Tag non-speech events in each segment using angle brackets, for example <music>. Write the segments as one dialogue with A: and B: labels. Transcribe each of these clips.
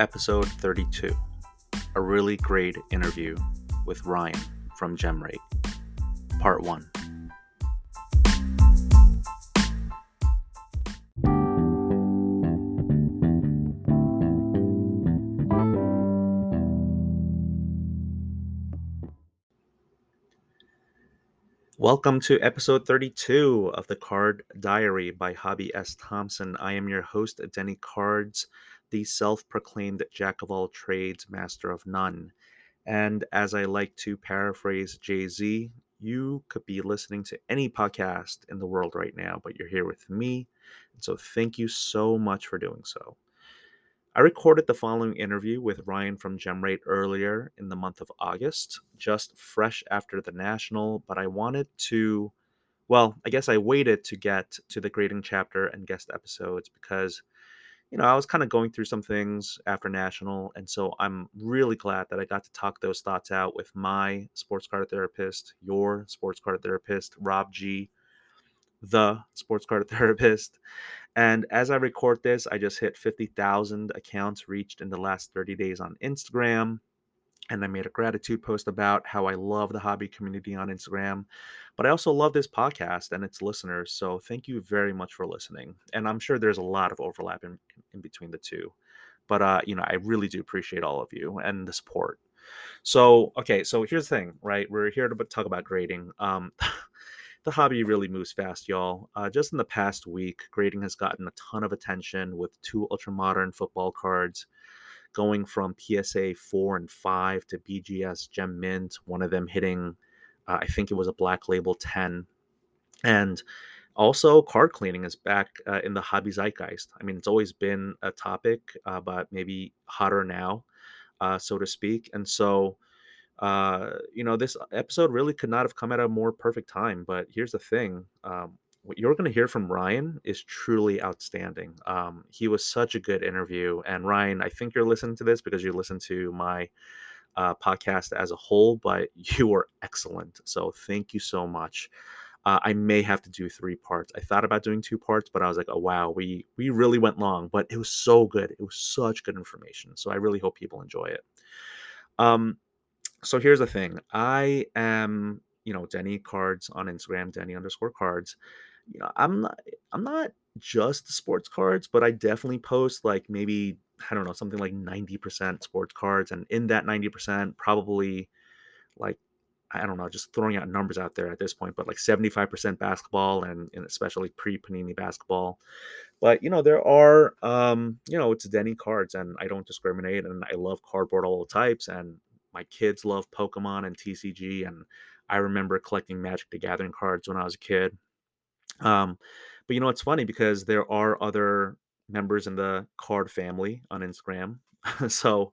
A: episode 32, a really great interview with Ryan from GemRate, part one. Welcome to episode 32 of the Card Diary by Hobby S. Thompson. I am your host, Denny Cards, the self proclaimed jack of all trades, master of none. And as I like to paraphrase Jay Z, you could be listening to any podcast in the world right now, but you're here with me. And so thank you so much for doing so. I recorded the following interview with Ryan from GemRate earlier in the month of August, just fresh after the National, but I wanted to, well, I guess I waited to get to the grading chapter and guest episodes because, you know, I was kind of going through some things after National, and so I'm really glad that I got to talk those thoughts out with my sports card therapist, your sports card therapist, Rob G, the sports card <laughs> therapist. And as I record this, I just hit 50,000 accounts reached in the last 30 days on Instagram. And I made a gratitude post about how I love the hobby community on Instagram. But I also love this podcast and its listeners. So thank you very much for listening. And I'm sure there's a lot of overlap in, in between the two. But, uh, you know, I really do appreciate all of you and the support. So, okay, so here's the thing, right? We're here to talk about grading. Um, <laughs> the hobby really moves fast, y'all. Uh, just in the past week, grading has gotten a ton of attention with two ultra modern football cards going from PSA 4 and 5 to BGS Gem Mint, one of them hitting, uh, I think it was a black label 10. And also, card cleaning is back uh, in the hobby zeitgeist. I mean, it's always been a topic, uh, but maybe hotter now, uh, so to speak. And so, uh, you know, this episode really could not have come at a more perfect time. But here's the thing um, what you're going to hear from Ryan is truly outstanding. Um, he was such a good interview. And Ryan, I think you're listening to this because you listened to my uh, podcast as a whole, but <laughs> you were excellent. So thank you so much. Uh, I may have to do three parts. I thought about doing two parts, but I was like, "Oh wow, we we really went long." But it was so good. It was such good information. So I really hope people enjoy it. Um, so here's the thing i am you know denny cards on instagram denny underscore cards you know i'm not i'm not just sports cards but i definitely post like maybe i don't know something like 90% sports cards and in that 90% probably like i don't know just throwing out numbers out there at this point but like 75% basketball and, and especially pre panini basketball but you know there are um you know it's denny cards and i don't discriminate and i love cardboard all types and my kids love Pokemon and TCG, and I remember collecting Magic the Gathering cards when I was a kid. Um, but you know, it's funny because there are other members in the card family on Instagram. <laughs> so,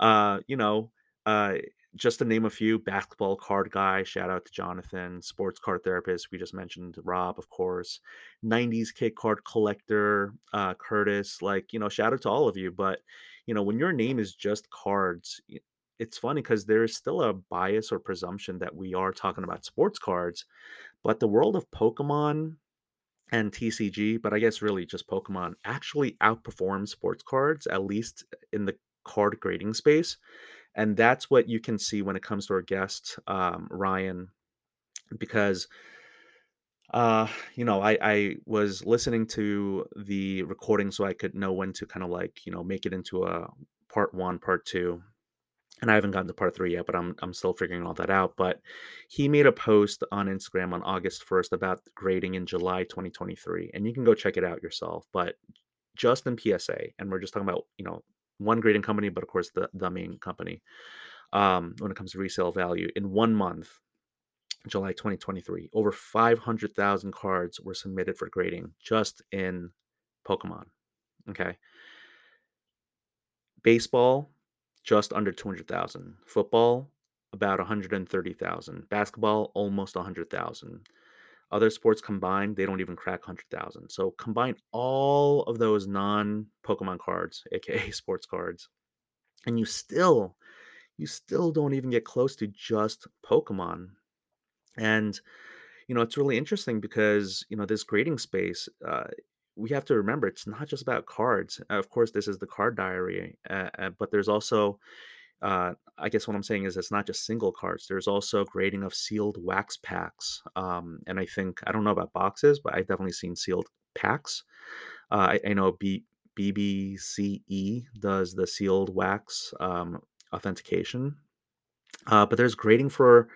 A: uh, you know, uh, just to name a few basketball card guy shout out to jonathan sports card therapist we just mentioned rob of course 90s kit card collector uh, curtis like you know shout out to all of you but you know when your name is just cards it's funny because there is still a bias or presumption that we are talking about sports cards, but the world of Pokemon and TCG, but I guess really just Pokemon, actually outperforms sports cards, at least in the card grading space. And that's what you can see when it comes to our guest, um, Ryan, because uh you know I, I was listening to the recording so i could know when to kind of like you know make it into a part one part two and I haven't gotten to part three yet, but I'm I'm still figuring all that out. But he made a post on Instagram on August 1st about grading in July 2023, and you can go check it out yourself. But just in PSA, and we're just talking about you know one grading company, but of course the the main company um, when it comes to resale value in one month. July 2023, over 500,000 cards were submitted for grading just in Pokemon. Okay. Baseball, just under 200,000. Football, about 130,000. Basketball, almost 100,000. Other sports combined, they don't even crack 100,000. So combine all of those non Pokemon cards, <laughs> aka sports cards, and you still you still don't even get close to just Pokemon. And you know, it's really interesting because, you know, this grading space uh we have to remember it's not just about cards. Of course, this is the card diary, uh, uh, but there's also, uh, I guess what I'm saying is it's not just single cards. There's also grading of sealed wax packs, um, and I think I don't know about boxes, but I've definitely seen sealed packs. Uh, I, I, know B, BBCE does the sealed wax um, authentication, uh, but there's grading for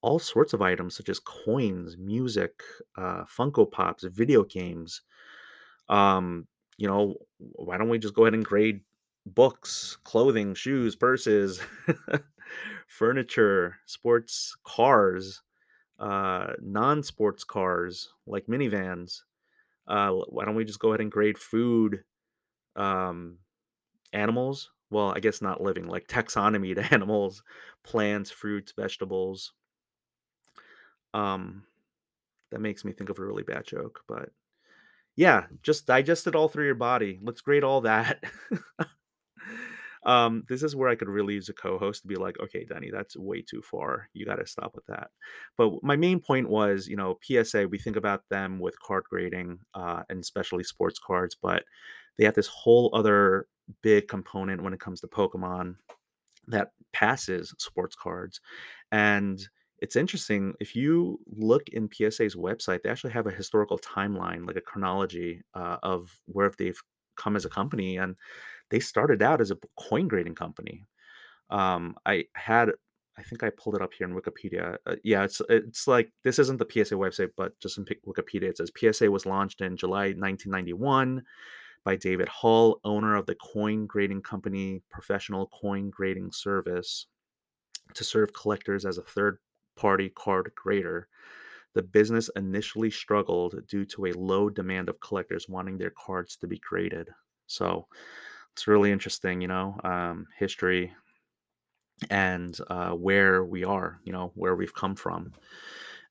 A: all sorts of items such as coins, music, uh, Funko Pops, video games. Um, you know, why don't we just go ahead and grade books, clothing, shoes, purses, <laughs> furniture, sports cars, uh, non-sports cars like minivans. Uh, why don't we just go ahead and grade food, um, animals? Well, I guess not living, like taxonomy <laughs> to animals, plants, fruits, vegetables. Um, that makes me think of a really bad joke, but yeah, just digest it all through your body. Let's grade all that. <laughs> um, this is where I could really use a co-host to be like, okay, Danny, that's way too far. You got to stop with that. But my main point was, you know, PSA. We think about them with card grading, uh, and especially sports cards, but they have this whole other big component when it comes to Pokemon that passes sports cards, and it's interesting if you look in PSA's website, they actually have a historical timeline, like a chronology uh, of where they've come as a company, and they started out as a coin grading company. Um, I had, I think I pulled it up here in Wikipedia. Uh, yeah, it's it's like this isn't the PSA website, but just in Wikipedia it says PSA was launched in July 1991 by David Hall, owner of the coin grading company Professional Coin Grading Service, to serve collectors as a third party card grader. The business initially struggled due to a low demand of collectors wanting their cards to be graded. So it's really interesting, you know, um, history and uh, where we are, you know, where we've come from.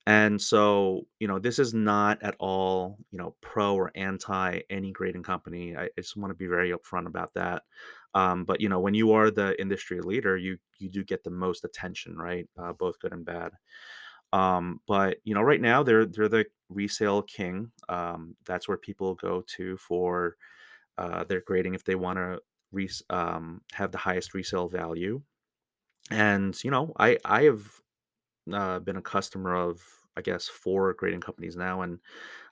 A: And so, you know, this is not at all, you know, pro or anti any grading company. I, I just want to be very upfront about that. Um, but you know, when you are the industry leader, you you do get the most attention, right? Uh, both good and bad. Um, but you know, right now they're they're the resale king. Um, that's where people go to for uh, their grading if they want to um, have the highest resale value. And you know, I I have uh, been a customer of I guess four grading companies now, and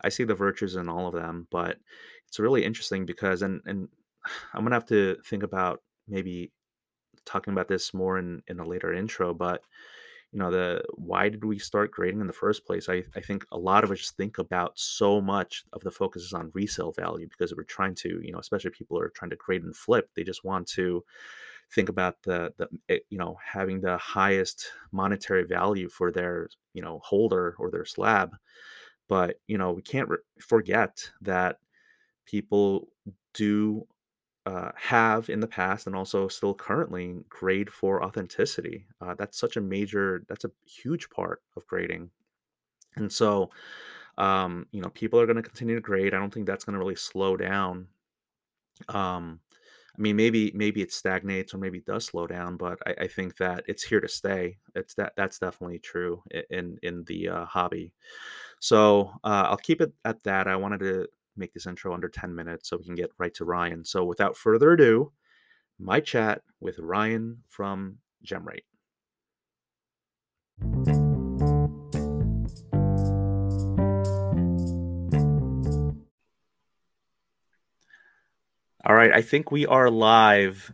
A: I see the virtues in all of them. But it's really interesting because and and I'm gonna have to think about maybe talking about this more in in a later intro. But you know the why did we start grading in the first place i, I think a lot of us think about so much of the focus is on resale value because we're trying to you know especially people are trying to grade and flip they just want to think about the the eh, you know having the highest monetary value for their you know holder or their slab but you know we can't re- forget that people do uh, have in the past and also still currently grade for authenticity. Uh, that's such a major, that's a huge part of grading. And so, um, you know, people are going to continue to grade. I don't think that's going to really slow down. Um, I mean, maybe maybe it stagnates or maybe it does slow down, but I, I think that it's here to stay. It's that that's definitely true in in the uh, hobby. So uh, I'll keep it at that. I wanted to make this intro under 10 minutes so we can get right to Ryan. So without further ado, my chat with Ryan from GemRate. All right, I think we are live.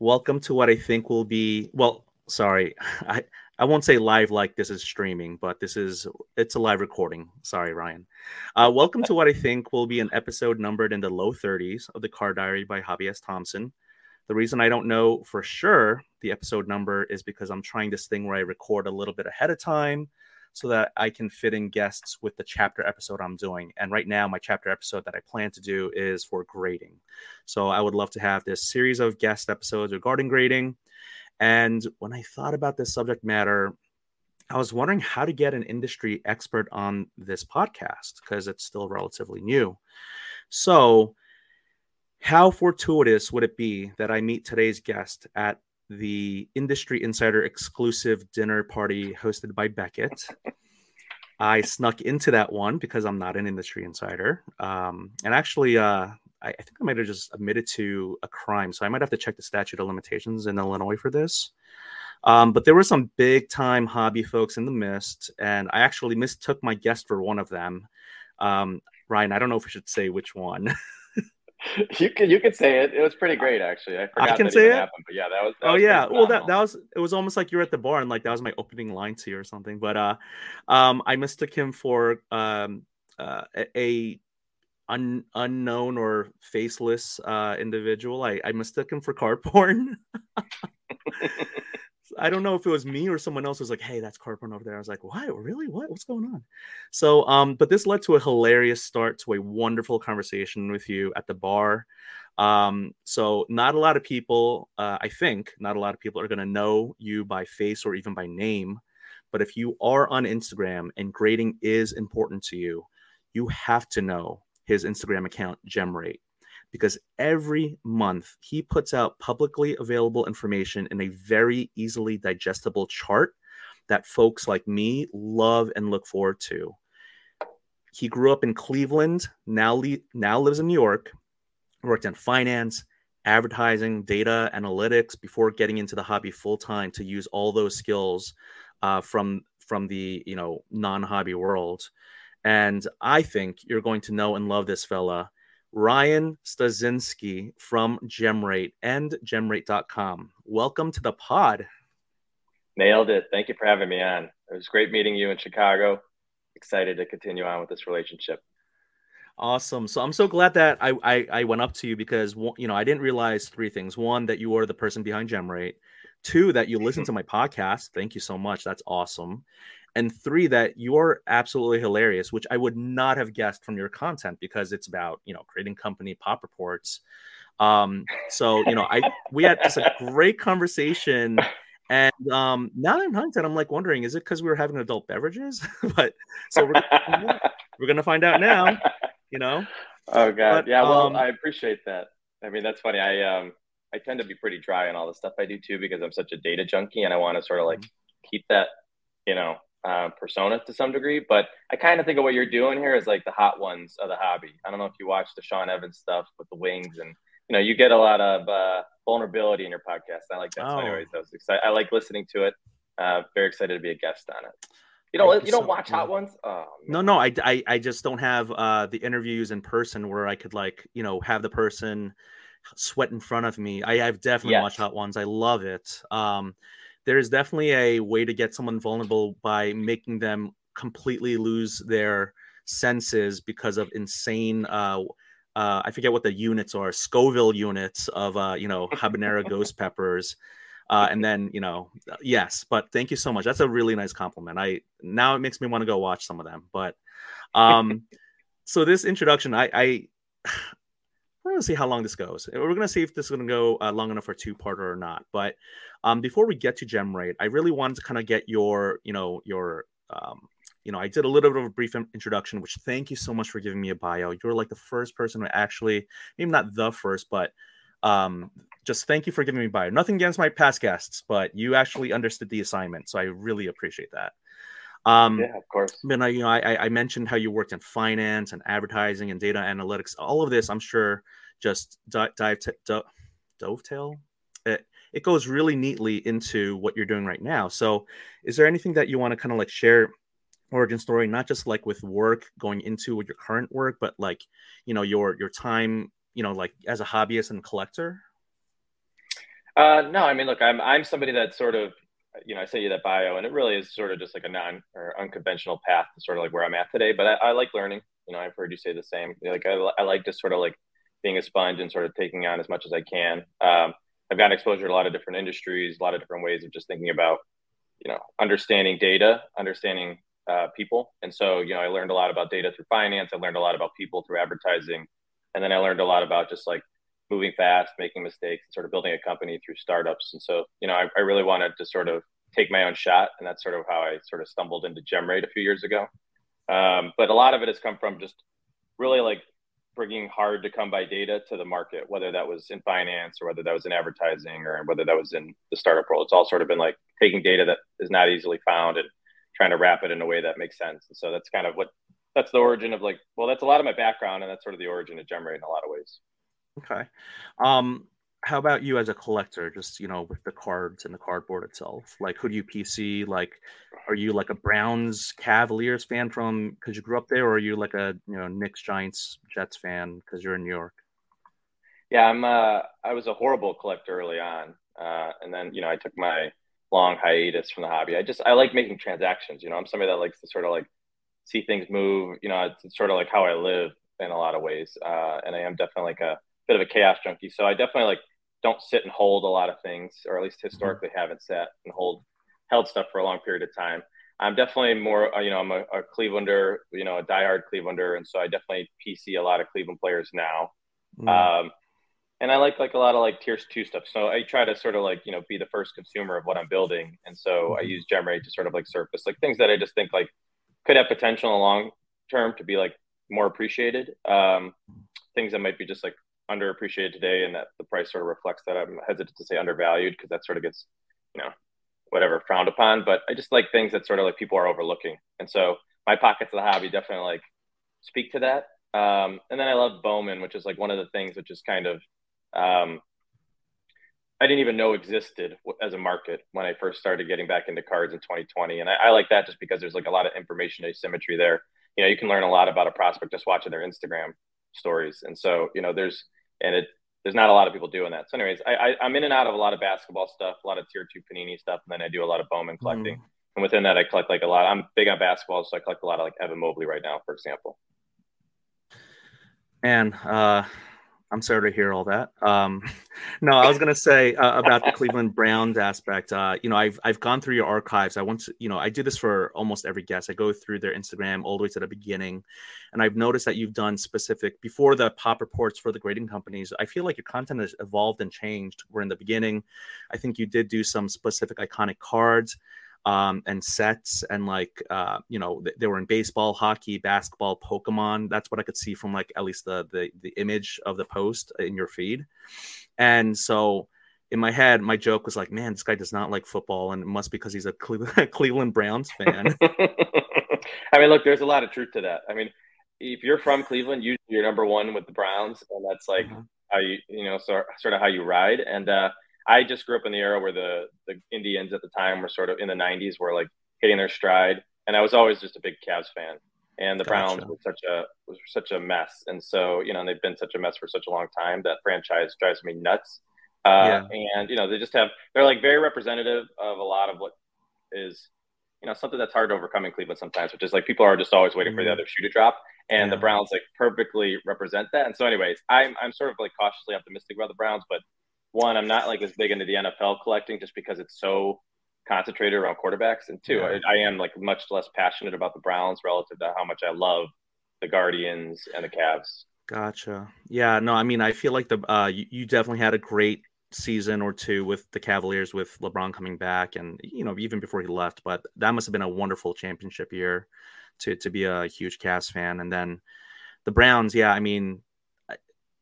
A: Welcome to what I think will be well, sorry. <laughs> I I won't say live like this is streaming, but this is it's a live recording. Sorry, Ryan. Uh, welcome to what I think will be an episode numbered in the low 30s of the Card Diary by Hobby S. Thompson. The reason I don't know for sure the episode number is because I'm trying this thing where I record a little bit ahead of time so that I can fit in guests with the chapter episode I'm doing. And right now, my chapter episode that I plan to do is for grading. So I would love to have this series of guest episodes regarding grading and when I thought about this subject matter, I was wondering how to get an industry expert on this podcast because it's still relatively new. So, how fortuitous would it be that I meet today's guest at the Industry Insider exclusive dinner party hosted by Beckett? I snuck into that one because I'm not an industry insider. Um, and actually, uh, I, I, think I might have just admitted to a crime. So I might have to check the statute of limitations in Illinois for this. Um, but there were some big time hobby folks in the mist, and I actually mistook my guest for one of them. Um, Ryan, I don't know if we should say which one. <laughs>
B: you can you can say it. It was pretty great, actually. I,
A: I can say it.
B: Happened, but yeah, that was. That
A: oh
B: was
A: yeah, well that that was it was almost like you were at the bar and like that was my opening line to you or something. But uh, um, I mistook him for um uh, a un, unknown or faceless uh individual. I I mistook him for card porn. I don't know if it was me or someone else was like, "Hey, that's Carpenter over there." I was like, "Why? Really? What? What's going on?" So, um, but this led to a hilarious start to a wonderful conversation with you at the bar. Um, so not a lot of people, uh, I think, not a lot of people are going to know you by face or even by name. But if you are on Instagram and grading is important to you, you have to know his Instagram account, GemRate because every month he puts out publicly available information in a very easily digestible chart that folks like me love and look forward to. He grew up in Cleveland, now le- now lives in New York, worked in finance, advertising, data analytics before getting into the hobby full time to use all those skills uh, from from the you know non hobby world. And I think you're going to know and love this fella Ryan Stuczynski from Gemrate and gemrate.com. Welcome to the pod.
B: Nailed it. Thank you for having me on. It was great meeting you in Chicago. Excited to continue on with this relationship.
A: Awesome. So I'm so glad that I, I, I went up to you because you know I didn't realize three things. One, that you are the person behind Gemrate. Two, that you listen to my podcast. Thank you so much. That's awesome and three that you're absolutely hilarious which i would not have guessed from your content because it's about you know creating company pop reports. Um so you know i we had just a great conversation and um now that i'm hindsight i'm like wondering is it because we were having adult beverages? <laughs> But so we're, we're gonna find out now you know?
B: Oh god. But, yeah well um, i appreciate that. I mean that's funny. I um i tend to be pretty dry on all the stuff i do too because i'm such a data junkie and i want to sort of like mm-hmm. keep that you know uh, persona to some degree. But I kind of think of what you're doing here as like the hot ones of the hobby. I don't know if you watch the Sean Evans stuff with the wings, and you know you get a lot of uh, vulnerability in your podcast. I like that. Oh. So, anyways, I was excited. I like listening to it. Uh, very excited to be a guest on it. You don't you don't so watch hot ones? Oh,
A: no, no, I, I I just don't have uh, the interviews in person where I could like you know have the person sweat in front of me. I, I've definitely yes. watched hot ones. I love it. Um, there's definitely a way to get someone vulnerable by making them completely lose their senses because of insane uh, uh, I forget what the units are, Scoville units of uh, you know habanero <laughs> ghost peppers, uh, and then you know yes. But thank you so much. That's a really nice compliment. I now it makes me want to go watch some of them. But um, <laughs> so this introduction, I, I we're gonna see how long this goes. We're gonna see if this is gonna go uh, long enough for two parter or not. But um, before we get to GemRate, I really wanted to kind of get your, you know, your, um, you know, I did a little bit of a brief introduction, which thank you so much for giving me a bio. You're like the first person to actually, maybe not the first, but um, just thank you for giving me a bio. Nothing against my past guests, but you actually understood the assignment, so I really appreciate that.
B: Um, yeah, of course.
A: But I, you know, I, I mentioned how you worked in finance and advertising and data analytics. All of this, I'm sure, just dive, t- dovetail. It, it goes really neatly into what you're doing right now. So, is there anything that you want to kind of like share origin story, not just like with work going into your current work, but like you know your your time, you know, like as a hobbyist and collector?
B: Uh, no, I mean, look, I'm I'm somebody that sort of you know, I sent you that bio, and it really is sort of just like a non or unconventional path to sort of like where I'm at today. But I, I like learning. You know, I've heard you say the same. Like I, I like just sort of like being a sponge and sort of taking on as much as I can. Um, I've gotten exposure to a lot of different industries, a lot of different ways of just thinking about, you know, understanding data, understanding uh, people. And so, you know, I learned a lot about data through finance. I learned a lot about people through advertising. And then I learned a lot about just like moving fast, making mistakes, and sort of building a company through startups. And so, you know, I, I really wanted to sort of take my own shot. And that's sort of how I sort of stumbled into GemRate a few years ago. Um, but a lot of it has come from just really like bringing hard to come by data to the market, whether that was in finance or whether that was in advertising or whether that was in the startup world. It's all sort of been like taking data that is not easily found and trying to wrap it in a way that makes sense. And so that's kind of what that's the origin of like well that's a lot of my background and that's sort of the origin of GemRate in a lot of ways.
A: Okay. Um how about you as a collector just you know with the cards and the cardboard itself? Like who do you pc like are you like a browns cavaliers fan from because you grew up there or are you like a you know knicks giants jets fan because you're in new york?
B: Yeah i'm uh i was a horrible collector early on uh and then you know i took my long hiatus from the hobby. I just i like making transactions you know? I'm somebody that likes to sort of like see things move you know? It's, it's sort of like how i live in a lot of ways uh and i am definitely like a bit of a chaos junkie. So i definitely like don't sit and hold a lot of things, or at least mm-hmm. historically mm-hmm. haven't sat and hold held stuff for a long period of time. I'm definitely more, uh, you know, I'm a, a, Clevelander, you know, a diehard Clevelander, and so I definitely PC a lot of Cleveland players now. Mm-hmm. Um, and I like like a lot of like tier two stuff. So I try to sort of like you know be the first consumer of what I'm building, and so mm-hmm. I use GemRate to sort of like surface like things that I just think like could have potential in the long term to be like more appreciated. Um, things that might be just like underappreciated today and that the price sort of reflects that. I'm hesitant to say undervalued because that sort of gets, you know, whatever frowned upon. But I just like things that sort of like people are overlooking. And so my pockets of the hobby definitely like speak to that. Um, and then I love Bowman, which is like one of the things which is kind of um, I didn't even know existed as a market when I first started getting back into cards in 2020. And I, I, like that just because there's like a lot of information asymmetry there. You know, you can learn a lot about a prospect just watching their Instagram stories. And so, you know, there's and it there's not a lot of people doing that. So, anyways, I, I am in and out of a lot of basketball stuff, a lot of tier two Panini stuff, and then I do a lot of Bowman collecting. Mm. And within that, I collect like a lot. I'm big on basketball, so I collect a lot of like Evan Mobley right now, for example.
A: And uh, I'm sorry to hear all that. Um, <laughs> no, I was gonna say uh, about the Cleveland Browns aspect. Uh, you know, I've I've gone through your archives. I want to, you know, I do this for almost every guest. I go through their Instagram all the way to the beginning, and I've noticed that you've done specific before the pop reports for the grading companies. I feel like your content has evolved and changed. We're in the beginning, I think you did do some specific iconic cards um, and sets and like uh, you know they were in baseball, hockey, basketball, Pokemon. That's what I could see from like at least the the the image of the post in your feed. And so in my head, my joke was like, "Man, this guy does not like football, and it must be because he's a Cleveland, <laughs> Cleveland Browns fan." <laughs>
B: I mean, look, there's a lot of truth to that. I mean, if you're from Cleveland, you, you're number one with the Browns, and that's like uh-huh. how you you know sort sort of how you ride. And uh, I just grew up in the era where the the Indians at the time were sort of in the '90s were like hitting their stride, and I was always just a big Cavs fan. And the gotcha. Browns were such a was such a mess, and so you know they've been such a mess for such a long time that franchise drives me nuts. Uh, yeah. And you know they just have they're like very representative of a lot of what is you know something that's hard to overcome in Cleveland sometimes, which is like people are just always waiting for the mm-hmm. other shoe to drop, and yeah. the Browns like perfectly represent that. And so, anyways, I'm I'm sort of like cautiously optimistic about the Browns, but one, I'm not like as big into the NFL collecting just because it's so concentrated around quarterbacks, and two, yeah. I, I, am like much less passionate about the Browns relative to how much I love the Guardians and the Cavs.
A: Gotcha. Yeah. No, I mean, I feel like the uh, you, you definitely had a great season or two with the Cavaliers with LeBron coming back, and you know even before he left. But that must have been a wonderful championship year to to be a huge Cavs fan, and then the Browns. Yeah, I mean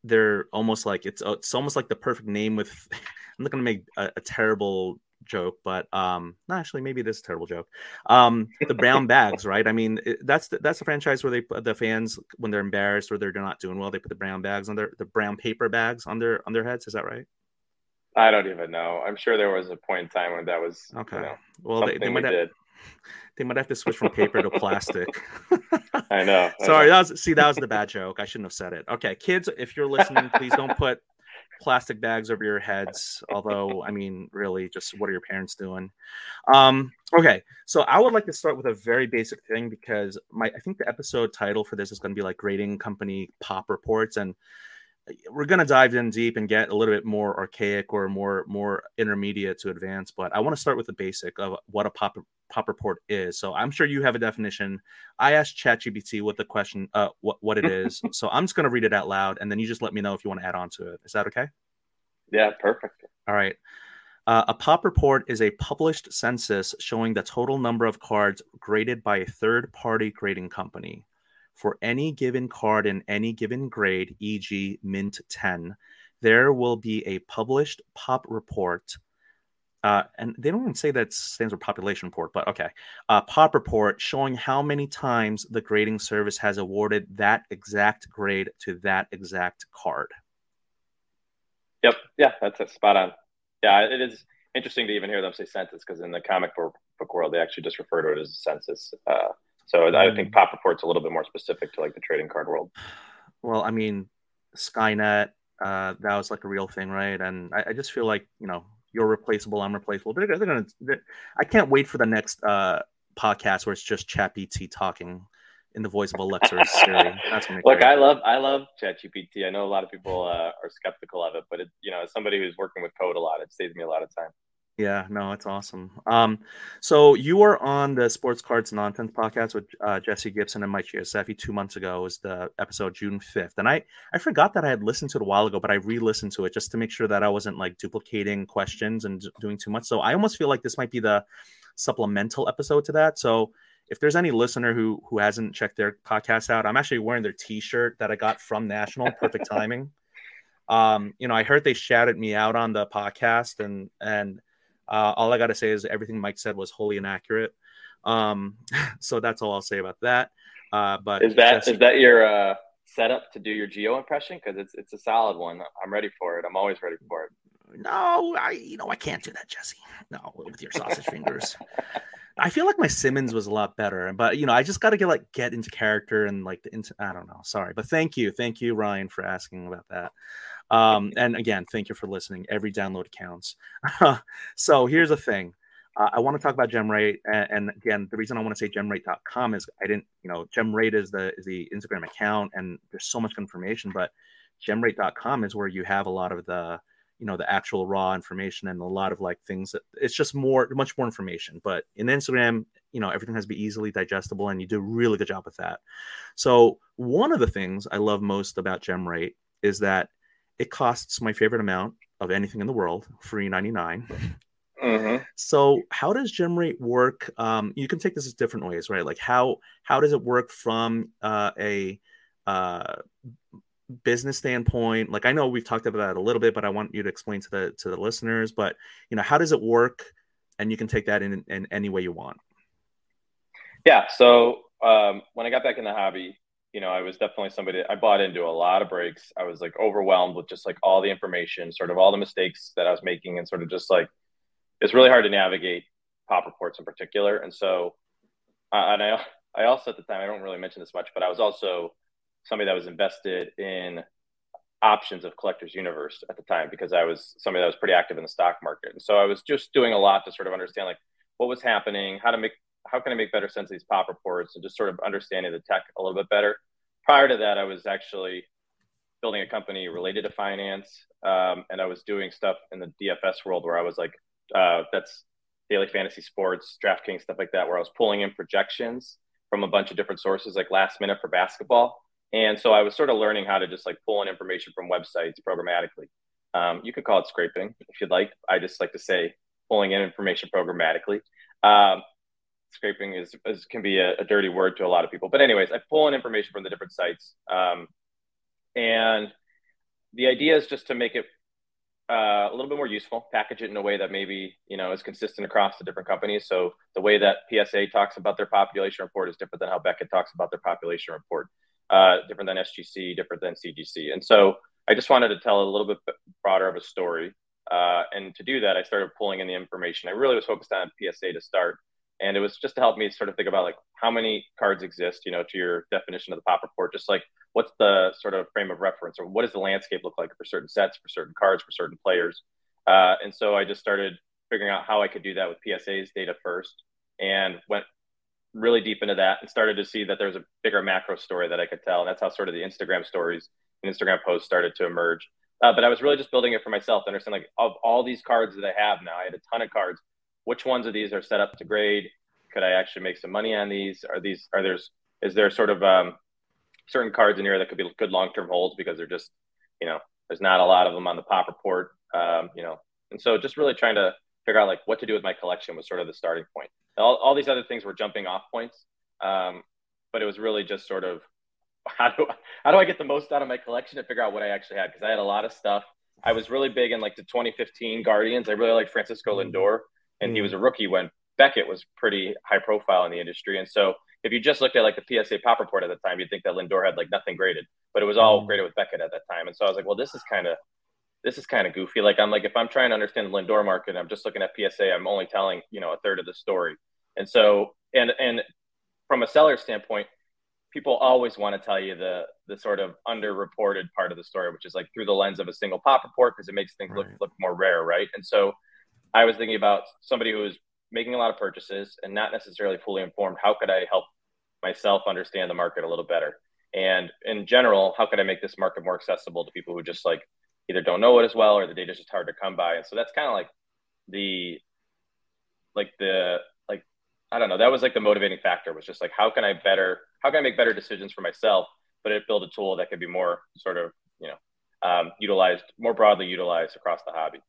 A: they're almost like it's it's almost like the perfect name with <laughs> i'm not going to make a, a, terrible joke but um not actually maybe this terrible joke. Um the brown bags right? I mean it, that's the, that's the franchise where they put the fans when they're embarrassed or they're not doing well they put the brown bags on their the brown paper bags on their on their heads is that right?
B: I don't even know. I'm sure there was a point in time when that was okay. you know, well they, they might have, did
A: they might have to switch from paper to plastic. <laughs>
B: I know.
A: I Sorry, know. that was see that was the bad joke. I shouldn't have said it. Okay, kids, if you're listening, please don't put plastic bags over your heads. Although, I mean, really, just what are your parents doing? Um, okay, so I would like to start with a very basic thing because my I think the episode title for this is going to be like grading company pop reports and we're going to dive in deep and get a little bit more archaic or more more intermediate to advanced but i want to start with the basic of what a pop pop report is. So i'm sure you have a definition. I asked chatgpt what the question uh what, what it is <laughs> so i'm just going to read it out loud and then you just let me know if you want to add on to it. Is that okay?
B: Yeah perfect.
A: All right. Uh, a pop report is a published census showing the total number of cards graded by a third party grading company for any given card in any given grade, e.g., Mint 10, there will be a published pop report uh, and they don't even say that stands for population report, but okay. Uh, pop report showing how many times the grading service has awarded that exact grade to that exact card.
B: Yep. Yeah, that's a spot on. Yeah, it is interesting to even hear them say census because in the comic book world, they actually just refer to it as a census. Uh, so. I think pop report's a little bit more specific to like the trading card world.
A: Well, I mean, Skynet, uh, that was like a real thing, right? And I, I just feel like you know you're replaceable, I'm replaceable. They're, they're gonna. They're, I can't wait for the next uh, podcast where it's just ChatGPT talking in the voice of Alexa or Siri. <laughs>
B: That's Look, great. I love I love ChatGPT. I know a lot of people uh, are skeptical of it, but it, you know, as somebody who's working with code a lot, it saves me a lot of time.
A: Yeah, no, it's awesome. Um, so you were on the Sports Cards Nonsense podcast with uh, Jesse Gibson and Mike Gioseffi two months ago. It was the episode June fifth, and I I forgot that I had listened to it a while ago, but I re-listened to it just to make sure that I wasn't like duplicating questions and doing too much. So I almost feel like this might be the supplemental episode to that. So if there's any listener who who hasn't checked their podcast out, I'm actually wearing their T-shirt that I got from National. Perfect <laughs> timing. Um, you know, I heard they shouted me out on the podcast, and and uh, all I got to say is everything Mike said was wholly inaccurate. Um, <laughs> so that's all I'll say about that. Uh, but
B: is that is that your uh, setup to do your geo impression? Because it's it's a solid one. I'm ready for it. I'm always ready for it.
A: No, I you know I can't do that, Jesse. No, with your sausage fingers. I feel like my Simmons was a lot better, but you know, I just got to get like get into character and like the into. I don't know. Sorry, but thank you, thank you, Ryan, for asking about that. Um, and again, thank you for listening. Every download counts. <laughs> so here's the thing. Uh, I want to talk about GemRate, and, and, again, the reason I want to say GemRate.com is I didn't, you know, GemRate is the is the Instagram account, and there's so much information, but GemRate.com is where you have a lot of the you know the actual raw information and a lot of like things that it's just more much more information but in instagram you know everything has to be easily digestible and you do a really good job with that so one of the things i love most about gemrate is that it costs my favorite amount of anything in the world free 99 mm-hmm. so how does gemrate work? Um, you can take this as different ways right? Like how how does it work from uh, a uh, business standpoint? Like i know we've talked about that a little bit but i want you to explain to the to the listeners but you know how does it work? And you can take that in in any way you want.
B: Yeah. So um, when i got back in the hobby you know i was definitely somebody i bought into a lot of breaks i was like overwhelmed with just like all the information sort of all the mistakes that i was making and sort of just like it's really hard to navigate pop reports in particular and so uh, and i i also at the time i don't really mention this much but i was also somebody that was invested in options of collectors universe at the time because I was somebody that was pretty active in the stock market. And so I was just doing a lot to sort of understand like what was happening, how to make how can I make better sense of these pop reports and just sort of understanding the tech a little bit better. Prior to that, I was actually building a company related to finance. Um, and I was doing stuff in the DFS world where I was like, uh, that's daily fantasy sports, DraftKings, stuff like that, where I was pulling in projections from a bunch of different sources, like last minute for basketball. And so I was sort of learning how to just like pull in information from websites programmatically. Um, you could call it scraping if you'd like. I just like to say pulling in information programmatically. Um, scraping is, is, can be a, a, dirty word to a lot of people, but anyways, I pull in information from the different sites, um, and the idea is just to make it uh, a little bit more useful, package it in a way that maybe you know is consistent across the different companies. So the way that PSA talks about their population report is different than how Beckett talks about their population report uh, different than SGC, different than CGC. And so I just wanted to tell a little bit broader of a story. Uh, and to do that, I started pulling in the information. I really was focused on PSA to start. And it was just to help me sort of think about like how many cards exist, you know, to your definition of the pop report, just like what's the sort of frame of reference or what does the landscape look like for certain sets, for certain cards, for certain players. Uh, and so I just started figuring out how I could do that with PSA's data first and went really deep into that and started to see that there's a bigger macro story that I could tell. And that's how sort of the Instagram stories and Instagram posts started to emerge. Uh, but I was really just building it for myself to understand like of all these cards that I have now, I had a ton of cards. Which ones of these are set up to grade? Could I actually make some money on these? Are these are there's is there sort of um, certain cards in here that could be good long term holds because they're just you know there's not a lot of them on the pop report um, you know and so just really trying to figure out like what to do with my collection was sort of the starting point. All, all these other things were jumping off points, um, but it was really just sort of <laughs> how do how do I get the most out of my collection to figure out what I actually had because I had a lot of stuff I was really big in like the 2015 Guardians. I really liked Francisco. Lindor, and he was a rookie when Beckett was pretty high profile in the industry. And so if you just looked at like the PSA pop report at the time, you'd think that Lindor had like nothing graded, but it was all mm. graded with Beckett at that time. And so I was like, well, this is kind of this is kind of goofy. Like I'm like, if I'm trying to understand the Lindor market, I'm just looking at PSA, I'm only telling, you know, a third of the story. And so, and, and from a seller standpoint, people always want to tell you the, the sort of underreported part of the story, which is like through the lens of a single pop report, because it makes things right. look, look more rare. Right. And so I was thinking about somebody who is making a lot of purchases and not necessarily fully informed. How could I help myself understand the market a little better? And in general, how could I make this market more accessible to people who just like either don't know it as well or the data is just hard to come by. And so that's kind of like the like the like I don't know, that was like the motivating factor was just like how can I better how can I make better decisions for myself, but it build a tool that could be more sort of, you know, um, utilized more broadly utilized across the hobby.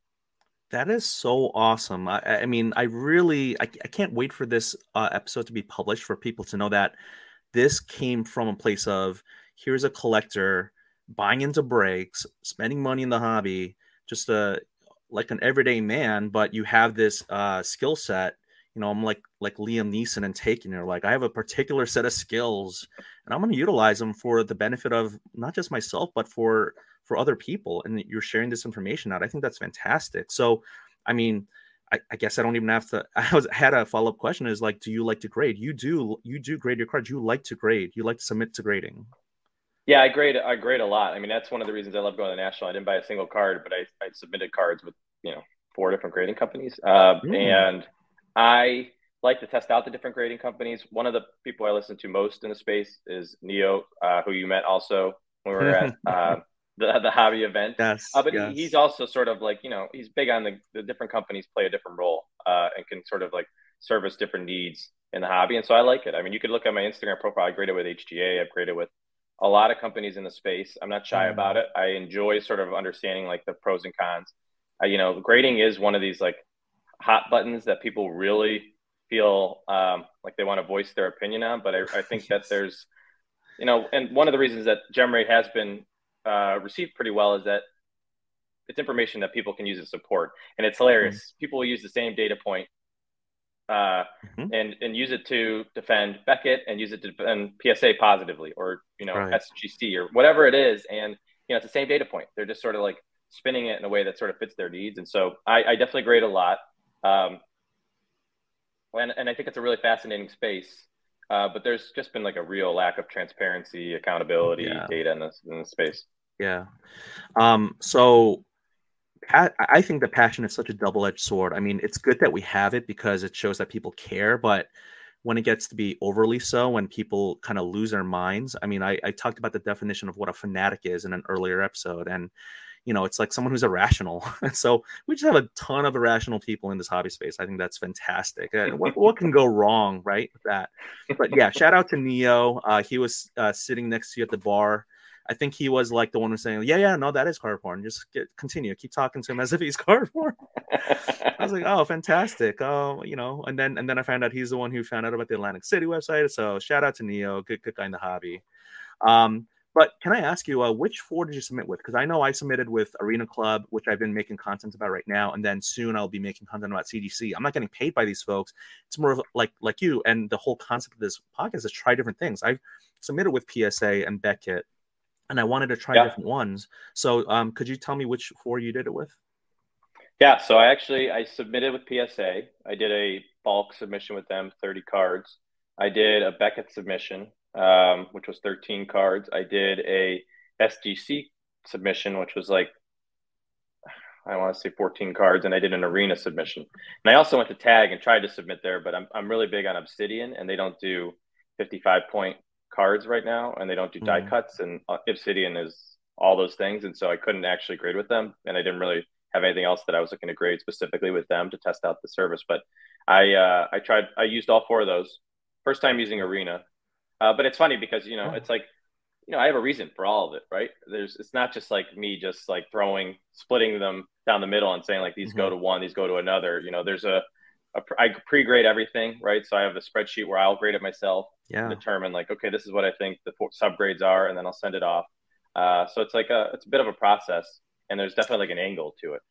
A: That is so awesome. I, I mean, I really, I, I, can't wait for this uh, episode to be published for people to know that this came from a place of here's a collector buying into breaks, spending money in the hobby, just a like an everyday man, but you have this uh, skill set. You know, I'm like like Liam Neeson and Taken. You're like, I have a particular set of skills, and I'm going to utilize them for the benefit of not just myself, but for for other people. And you're sharing this information out. I think that's fantastic. So, I mean, I, I guess I don't even have to. <laughs> I was had a follow up question. Is like, do you like to grade? You do. You do grade your cards. You like to grade. You like to submit to grading.
B: Yeah, I grade I grade a lot. I mean, that's one of the reasons I love going to the national. I didn't buy a single card, but I, I submitted cards with you know four different grading companies, uh, mm. and I like to test out the different grading companies. One of the people I listen to most in the space is Neo, uh, who you met also when we were at uh, <laughs> the the hobby event.
A: Yes,
B: uh, but
A: yes.
B: he's also sort of like you know he's big on the the different companies play a different role uh, and can sort of like service different needs in the hobby, and so I like it. I mean, you could look at my Instagram profile. I graded with HGA. I've graded with a lot of companies in the space. I'm not shy mm. about it. I enjoy sort of understanding like the pros and cons. Uh, you know, grading is one of these like hot buttons that people really feel um, like they want to voice their opinion on. But I, I think yes. that <laughs> there's, you know, and one of the reasons that GemRate has been uh, received pretty well is that it's information that people can use as support. And it's hilarious. Mm. People will use the same data point uh, mm-hmm. and and use it to defend Beckett and use it to defend PSA positively or you know right. SGC or whatever it is, and you know it's the same data point. They're just sort of like spinning it in a way that sort of fits their needs, and so I, I definitely grade a lot. Um, and, and I think it's a really fascinating space. Uh, but there's just been like a real lack of transparency, accountability, yeah. data in this in this space.
A: Yeah. Um, so I think the passion is such a double edged sword. I mean, it's good that we have it because it shows that people care, but when it gets to be overly so, when people kind of lose their minds, I mean, I, I talked about the definition of what a fanatic is in an earlier episode, and you know, it's like someone who's irrational. <laughs> And so we just have a ton of irrational people in this hobby space. I think that's fantastic. Uh, <laughs> what, what can go wrong, right? With that. But yeah, shout out to Neo. Uh, he was uh, sitting next to you at the bar I think he was like the one who's saying, "Yeah, yeah, no, that is card porn. Just get, continue, keep talking to him as if he's <laughs> card porn." I was like, "Oh, fantastic!" Oh, you know, and then and then I found out he's the one who found out about the Atlantic City website. So shout out to Neo, good good guy in the hobby. Um, but can I ask you, uh, which four did you submit with? Because I know I submitted with Arena Club, which I've been making content about right now, and then soon I'll be making content about CGC. I'm not getting paid by these folks. It's more of like like you, and the whole concept of this podcast is try different things. I've submitted with PSA and Beckett and I wanted to try yeah. different ones. So, um, could you tell me which four you did it with?
B: Yeah, so I actually I submitted with PSA. I did a bulk submission with them, 30 cards. I did a Beckett submission, um, which was 13 cards. I did a SGC submission, which was like I want to say 14 cards, and I did an arena submission. And I also went to tag and tried to submit there, but I'm I'm really big on Obsidian, and they don't do 55 point cards right now, and they don't do die mm. cuts. And uh, Obsidian is all those things, and so I couldn't actually grade with them, and I didn't really have anything else that I was looking to grade specifically with them to test out the service. But I uh, I tried I used all four of those. First time using Arena, uh, but it's funny because you know it's like you know I have a reason for all of it, right? There's it's not just like me just like throwing splitting them down the middle and saying like these mm-hmm. go to one, these go to another. You know, there's a I pre-grade everything, right? So I have a spreadsheet where I'll grade it myself,
A: yeah.
B: determine like, okay, this is what I think the subgrades are, and then I'll send it off. Uh, so it's like a it's a bit of a process, and there's definitely like an angle to it.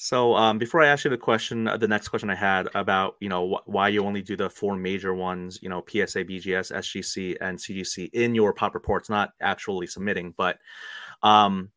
A: So um, before I ask you the question, uh, the next question I had about you know wh- why you only do the four major ones, you know PSA, BGS, SGC, and CGC in your pop reports, not actually submitting, but um,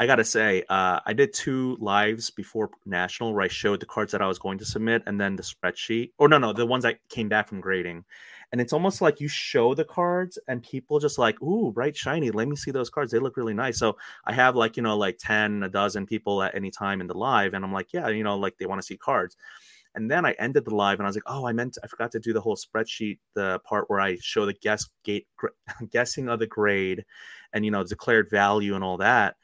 A: I gotta say, uh, I did two lives before national where I showed the cards that I was going to submit, and then the spreadsheet, or no, no, the ones that came back from grading, and it's almost like you show the cards, and people just like, ooh, bright shiny, let me see those cards, they look really nice. So I have like you know like ten, a dozen people at any time in the live, and I'm like, yeah, you know, like they want to see cards. And then I ended the live and I was like, oh, I meant I forgot to do the whole spreadsheet, the part where I show the guess gate <laughs> guessing of the grade and you know declared value and all that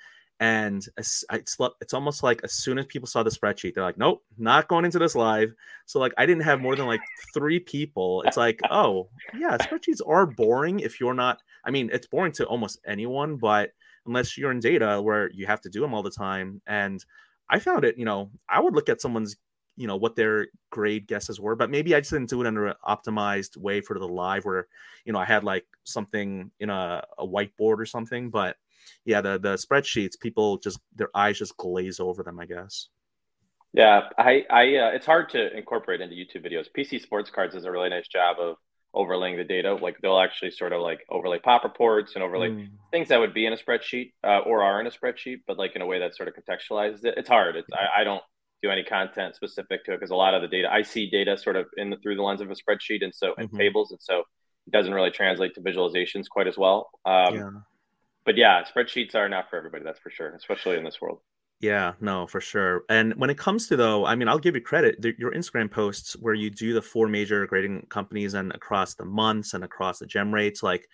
A: and it's it's almost like as soon as people saw the spreadsheet they're like nope not going into this live. So like i didn't have more than like three people. It's like <laughs> oh yeah spreadsheets are boring if you're not i mean it's boring to almost anyone but unless you're in data where you have to do them all the time. And i found it you know i would look at someone's you know what their grade guesses were but maybe i just didn't do it in an optimized way for the live where you know i had like something in a, a whiteboard or something. But yeah, the the spreadsheets, people just their eyes just glaze over them. I guess.
B: Yeah, I, I, uh, it's hard to incorporate into YouTube videos. PC Sports Cards does a really nice job of overlaying the data. Like they'll actually sort of like overlay pop reports and overlay mm. things that would be in a spreadsheet uh, or are in a spreadsheet, but like in a way that sort of contextualizes it. It's hard. It's, I, I don't do any content specific to it because a lot of the data I see data sort of in the, through the lens of a spreadsheet and so and mm-hmm. tables, and so it doesn't really translate to visualizations quite as well. Um, yeah but yeah, spreadsheets are not for everybody. That's for sure, especially in this world.
A: Yeah, no, for sure. And when it comes to though, I mean, I'll give you credit. The, your Instagram posts where you do the four major grading companies and across the months and across the gem rates, like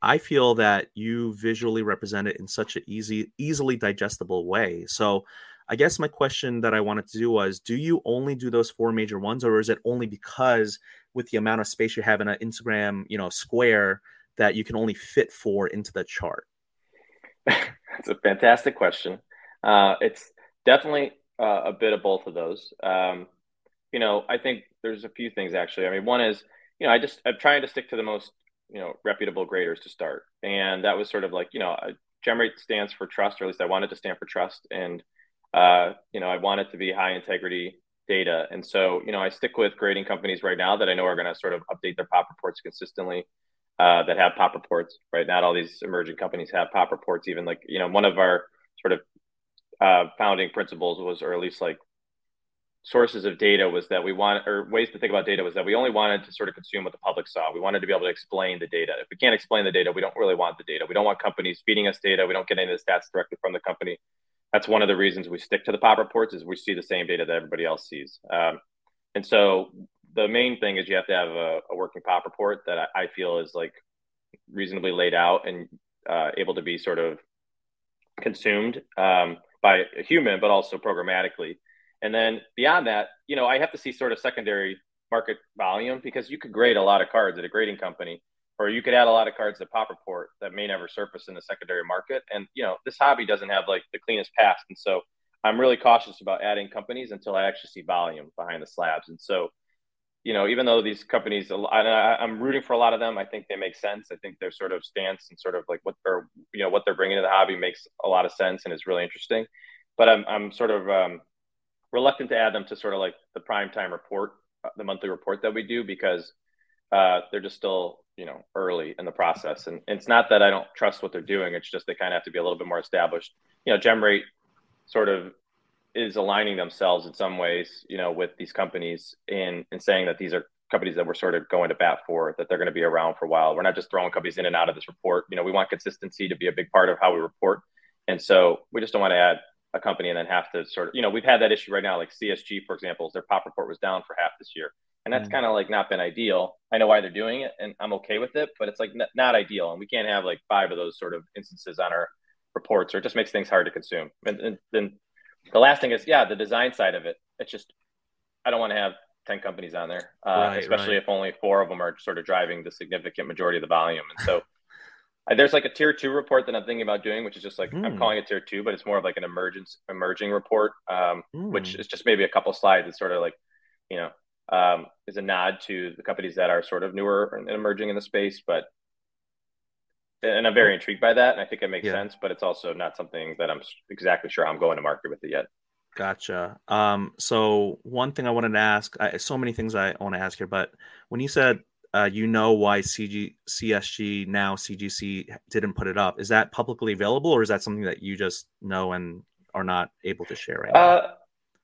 A: I feel that you visually represent it in such an easy, easily digestible way. So I guess my question that I wanted to do was, do you only do those four major ones, or is it only because with the amount of space you have in an Instagram, you know, square that you can only fit four into the chart? <laughs>
B: That's a fantastic question. Uh, it's definitely uh, a bit of both of those. Um, you know, I think there's a few things actually. I mean, one is, you know, I just I'm trying to stick to the most you know reputable graders to start, and that was sort of like you know, GemRate stands for trust, or at least I wanted to stand for trust, and uh, you know, I want it to be high integrity data, and so you know, I stick with grading companies right now that I know are going to sort of update their pop reports consistently uh, that have pop reports, right? Not all these emerging companies have pop reports. Even like you know, one of our sort of uh, founding principles was, or at least like sources of data was that we want or ways to think about data was that we only wanted to sort of consume what the public saw. We wanted to be able to explain the data. If we can't explain the data, we don't really want the data. We don't want companies feeding us data. We don't get any of the stats directly from the company. That's one of the reasons we stick to the pop reports is we see the same data that everybody else sees. Um, and so the main thing is you have to have a, a working pop report that I, I, feel is like reasonably laid out and uh, able to be sort of consumed um, by a human, but also programmatically. And then beyond that, you know, I have to see sort of secondary market volume because you could grade a lot of cards at a grading company, or you could add a lot of cards to Pop Report that may never surface in the secondary market. And you know, this hobby doesn't have like the cleanest past, and so I'm really cautious about adding companies until I actually see volume behind the slabs. And so, you know, even though these companies, I, am rooting for a lot of them. I think they make sense. I think their sort of stance and sort of like what they're, you know, what they're bringing to the hobby makes a lot of sense and is really interesting. But I'm, I'm sort of um, reluctant to add them to sort of like the prime time report, uh, the monthly report that we do, because uh, they're just still, you know, early in the process. And, and it's not that I don't trust what they're doing. It's just they kind of have to be a little bit more established. You know, GemRate sort of is aligning themselves in some ways, you know, with these companies in in saying that these are companies that we're sort of going to bat for, that they're going to be around for a while. We're not just throwing companies in and out of this report. You know, we want consistency to be a big part of how we report, and so we just don't want to add a company and then have to sort of, you know, we've had that issue right now, like CSG, for example, their pop report was down for half this year. And that's mm. kind of like not been ideal. I know why they're doing it and I'm okay with it, but it's like n- not ideal. And we can't have like five of those sort of instances on our reports or it just makes things hard to consume. And then the last thing is, yeah, the design side of it. It's just, I don't want to have 10 companies on there, uh, right, especially right. if only four of them are sort of driving the significant majority of the volume. And so there's like a tier two report that I'm thinking about doing, which is just like, mm. I'm hmm. calling it tier two, but it's more of like an emergence emerging report, um, mm. which is just maybe a couple slides. It's sort of like, you know, um, is a nod to the companies that are sort of newer and emerging in the space, but and I'm very intrigued by that, and I think it makes yeah. sense. But it's also not something that I'm exactly sure I'm going to market with it yet.
A: Gotcha. Um, so one thing I wanted to ask, I, so many things I want to ask here, but when you said uh, you know why CG, CSG now CGC didn't put it up, is that publicly available, or is that something that you just know and are not able to share right
B: uh, now?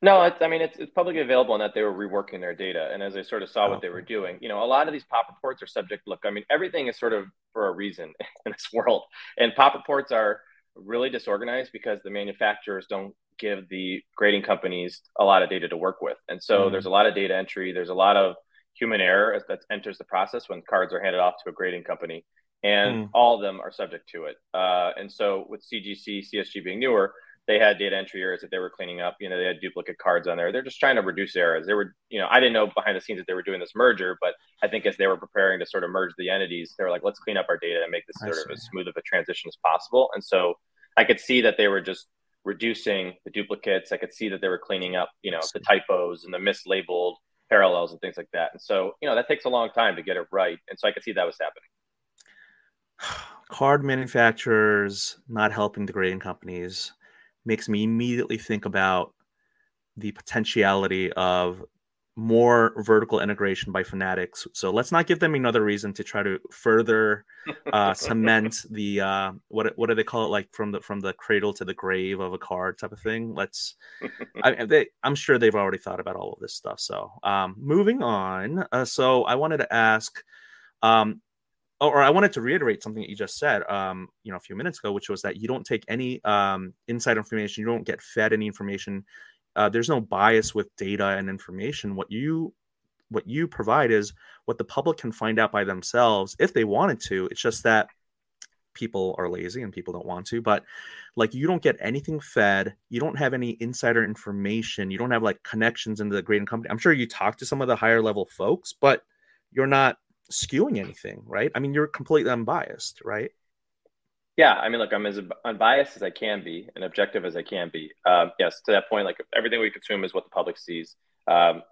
B: No, it's, I mean, it's, it's publicly available in that they were reworking their data. And as I sort of saw what they were doing, you know, a lot of these pop reports are subject, look, I mean, everything is sort of for a reason <laughs> in this world. And pop reports are really disorganized because the manufacturers don't give the grading companies a lot of data to work with. And so mm-hmm. there's a lot of data entry, there's a lot of human error that enters the process when cards are handed off to a grading company. And mm. all of them are subject to it. Uh, and so with CGC, CSG being newer, they had data entry errors that they were cleaning up. You know, they had duplicate cards on there. They're just trying to reduce errors. They were, you know, I didn't know behind the scenes that they were doing this merger, but I think as they were preparing to sort of merge the entities, they were like, let's clean up our data and make this sort of as smooth of a transition as possible. And so I could see that they were just reducing the duplicates. I could see that they were cleaning up, you know, the typos and the mislabeled parallels and things like that. And so, you know, that takes a long time to get it right. And so I could see that was happening. <sighs>
A: Card manufacturers not helping the grading companies makes me immediately think about the potentiality of more vertical integration by Fanatics. So let's not give them another reason to try to further uh, <laughs> cement the uh, what what do they call it like from the from the cradle to the grave of a card type of thing. Let's I, <laughs> they, I'm sure they've already thought about all of this stuff. So um, moving on. Uh, so I wanted to ask. Um, or I wanted to reiterate something that you just said, um, you know, a few minutes ago, which was that you don't take any um, inside information, you don't get fed any information. Uh, there's no bias with data and information. What you what you provide is what the public can find out by themselves if they wanted to. It's just that people are lazy and people don't want to. But like, you don't get anything fed. You don't have any insider information. You don't have like connections into the grading company. I'm sure you talk to some of the higher level folks, but you're not skewing anything, right? I mean, you're completely unbiased, right?
B: Yeah, I mean, look, I'm as unbiased as I can be and objective as I can be. Um, yes, to that point, like everything we consume is what the public sees. Um,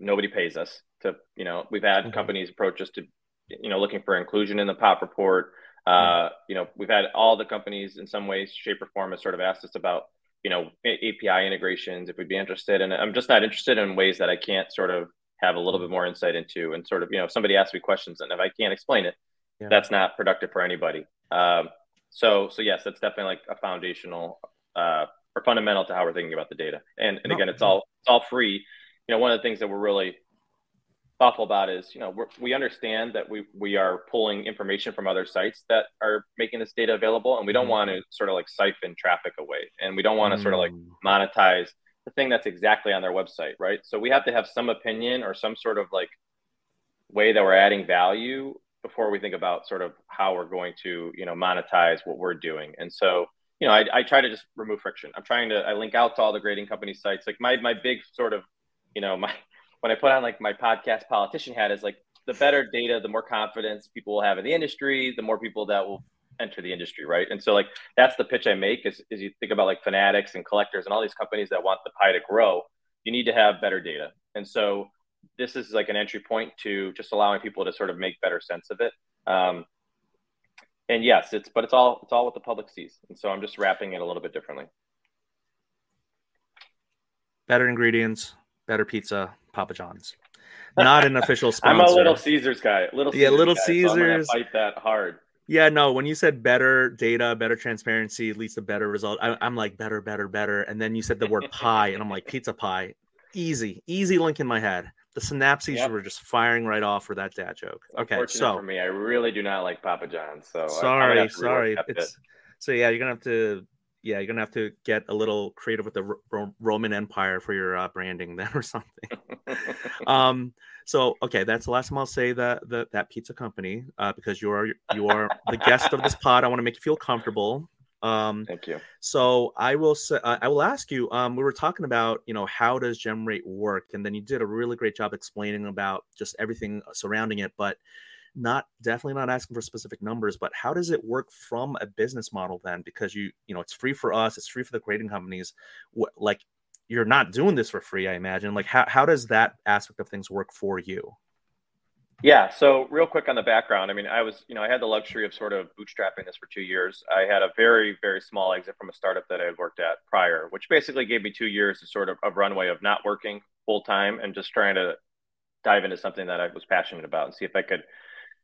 B: nobody pays us to, you know, we've had mm-hmm. companies approach us to, you know, looking for inclusion in the pop report. Uh, mm-hmm. You know, we've had all the companies in some ways, shape, or form has sort of asked us about, you know, API integrations if we'd be interested. And I'm just not interested in ways that I can't sort of have a little bit more insight into and sort of you know if somebody asks me questions and if i can't explain it yeah. that's not productive for anybody um, so so yes that's definitely like a foundational uh, or fundamental to how we're thinking about the data and and again it's all it's all free you know one of the things that we're really thoughtful about is you know we understand that we we are pulling information from other sites that are making this data available and we don't mm-hmm. want to sort of like siphon traffic away and we don't want to mm-hmm. sort of like mm. monetize the thing that's exactly on their website, right? So we have to have some opinion or some sort of like way that we're adding value before we think about sort of how we're going to, you know, monetize what we're doing. And so, you know, I, I try to just remove friction. I'm trying to, I link out to all the grading company sites. Like my, my big sort of, you know, my, <laughs> when I put on like my podcast politician hat is like the better data, the more confidence people will have in the industry, the more people that will enter the industry, right? And so like that's the pitch I make is, is you think about like fanatics and collectors and all these companies that want the pie to grow, you need to have better data. And so this is like an entry point to just allowing people to sort of make better sense of it. Um, and yes, it's but it's all it's all what the public sees. And so I'm just wrapping it a little bit differently.
A: Better ingredients, better pizza, Papa John's. Not an official sponsor. <laughs>
B: I'm a little Caesars guy. Little
A: Caesars yeah, little guy, Caesars.
B: So fight that hard.
A: Yeah, no. When you said better data, better transparency leads to better result, I, am like better, better, better. And then you said the word pie, and I'm like pizza pie. Easy, easy link in my head. The synapses yep. were just firing right off for that dad joke. Okay, so
B: for me, I really do not like Papa John's. So
A: sorry, sorry. It's, so yeah, you're gonna have to yeah, you're gonna have to get a little creative with the Ro- Roman Empire for your uh, branding then <laughs> or something. <laughs> um, so okay, that's the last time I'll say that that, that pizza company uh, because you are you are the guest of this <laughs> pod. I want to make you feel comfortable.
B: Um, Thank you.
A: So I will say uh, I will ask you. Um, we were talking about you know how does Gemrate work, and then you did a really great job explaining about just everything surrounding it, but not definitely not asking for specific numbers but how does it work from a business model then because you you know it's free for us it's free for the grading companies what like you're not doing this for free i imagine like how, how does that aspect of things work for you
B: Yeah. So real quick on the background, I mean, I was, you know, I had the luxury of sort of bootstrapping this for two years. I had a very, very small exit from a startup that I had worked at prior, which basically gave me two years of sort of a runway of not working full time and just trying to dive into something that I was passionate about and see if I could,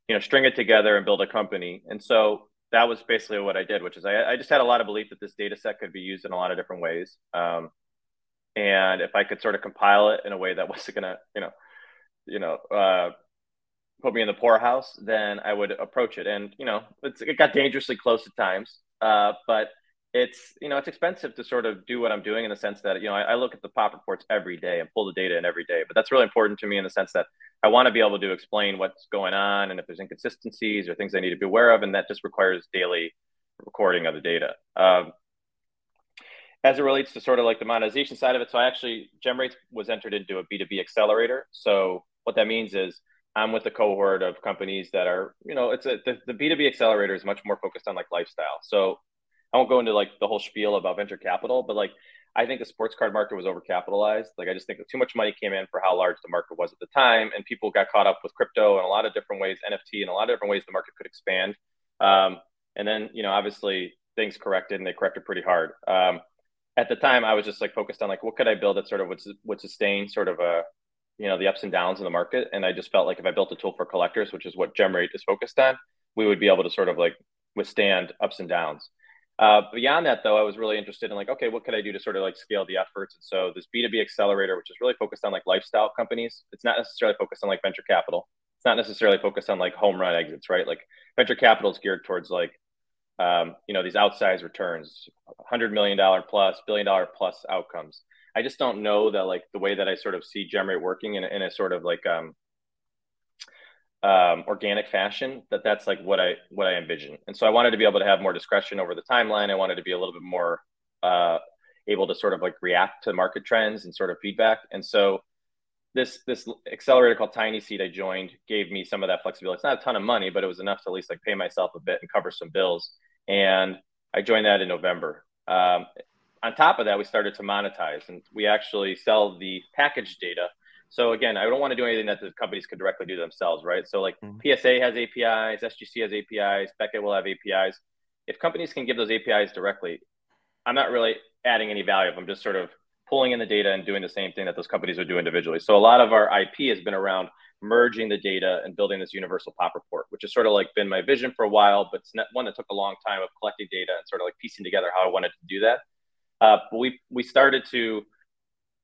B: you know, string it together and build a company. And so that was basically what I did, which is I, I just had a lot of belief that this data set could be used in a lot of different ways. Um, and if I could sort of compile it in a way that <laughs> wasn't to, you know, you know, uh, put me in the poorhouse, then I would approach it. And you know, it's it got dangerously close at times, uh, but it's you know it's expensive to sort of do what I'm doing in the sense that you know I, I, look at the pop reports every day and pull the data in every day. But that's really important to me in the sense that I want to be able to explain what's going on and if there's inconsistencies or things I need to be aware of, and that just requires daily recording of the data. Um, as it relates to sort of like the monetization side of it, so I actually GemRates was entered into a B2B accelerator. So what that means is I'm with a cohort of companies that are, you know, it's a the, the B2B accelerator is much more focused on like lifestyle. So I won't go into like the whole spiel about venture capital, but like I think the sports card market was overcapitalized. Like I just think too much money came in for how large the market was at the time, and people got caught up with crypto and a lot of different ways, NFT and a lot of different ways the market could expand. Um, and then you know obviously things corrected and they corrected pretty hard. Um, at the time, I was just like focused on like what could I build that sort of would would sustain sort of a you know the ups and downs in the market and i just felt like if i built a tool for collectors which is what gemrate is focused on we would be able to sort of like withstand ups and downs uh, beyond that though i was really interested in like okay what could i do to sort of like scale the efforts? And so this b2b accelerator which is really focused on like lifestyle companies it's not necessarily focused on like venture capital. It's not necessarily focused on like home run exits right? Like venture capital is geared towards like um, you know these outsized returns 100 million dollar plus billion dollar plus outcomes. I just don't know that like the way that I sort of see Gemrate working in, in a sort of like um, um, organic fashion that that's like what I what I envision. And so I wanted to be able to have more discretion over the timeline. I wanted to be a little bit more uh, able to sort of like react to market trends and sort of feedback. And so this this accelerator called TinySeed I joined gave me some of that flexibility. It's not a ton of money, but it was enough to at least like pay myself a bit and cover some bills. And I joined that in November. Um, on top of that, we started to monetize and we actually sell the package data. So again, I don't want to do anything that the companies could directly do themselves, right? So like mm-hmm. PSA has APIs, SGC has APIs, Beckett will have APIs. If companies can give those APIs directly, I'm not really adding any value. I'm just sort of pulling in the data and doing the same thing that those companies would do individually. So a lot of our IP has been around merging the data and building this universal pop report, which has sort of like been my vision for a while, but it's not one that took a long time of collecting data and sort of like piecing together how I wanted to do that. Uh, but we we started to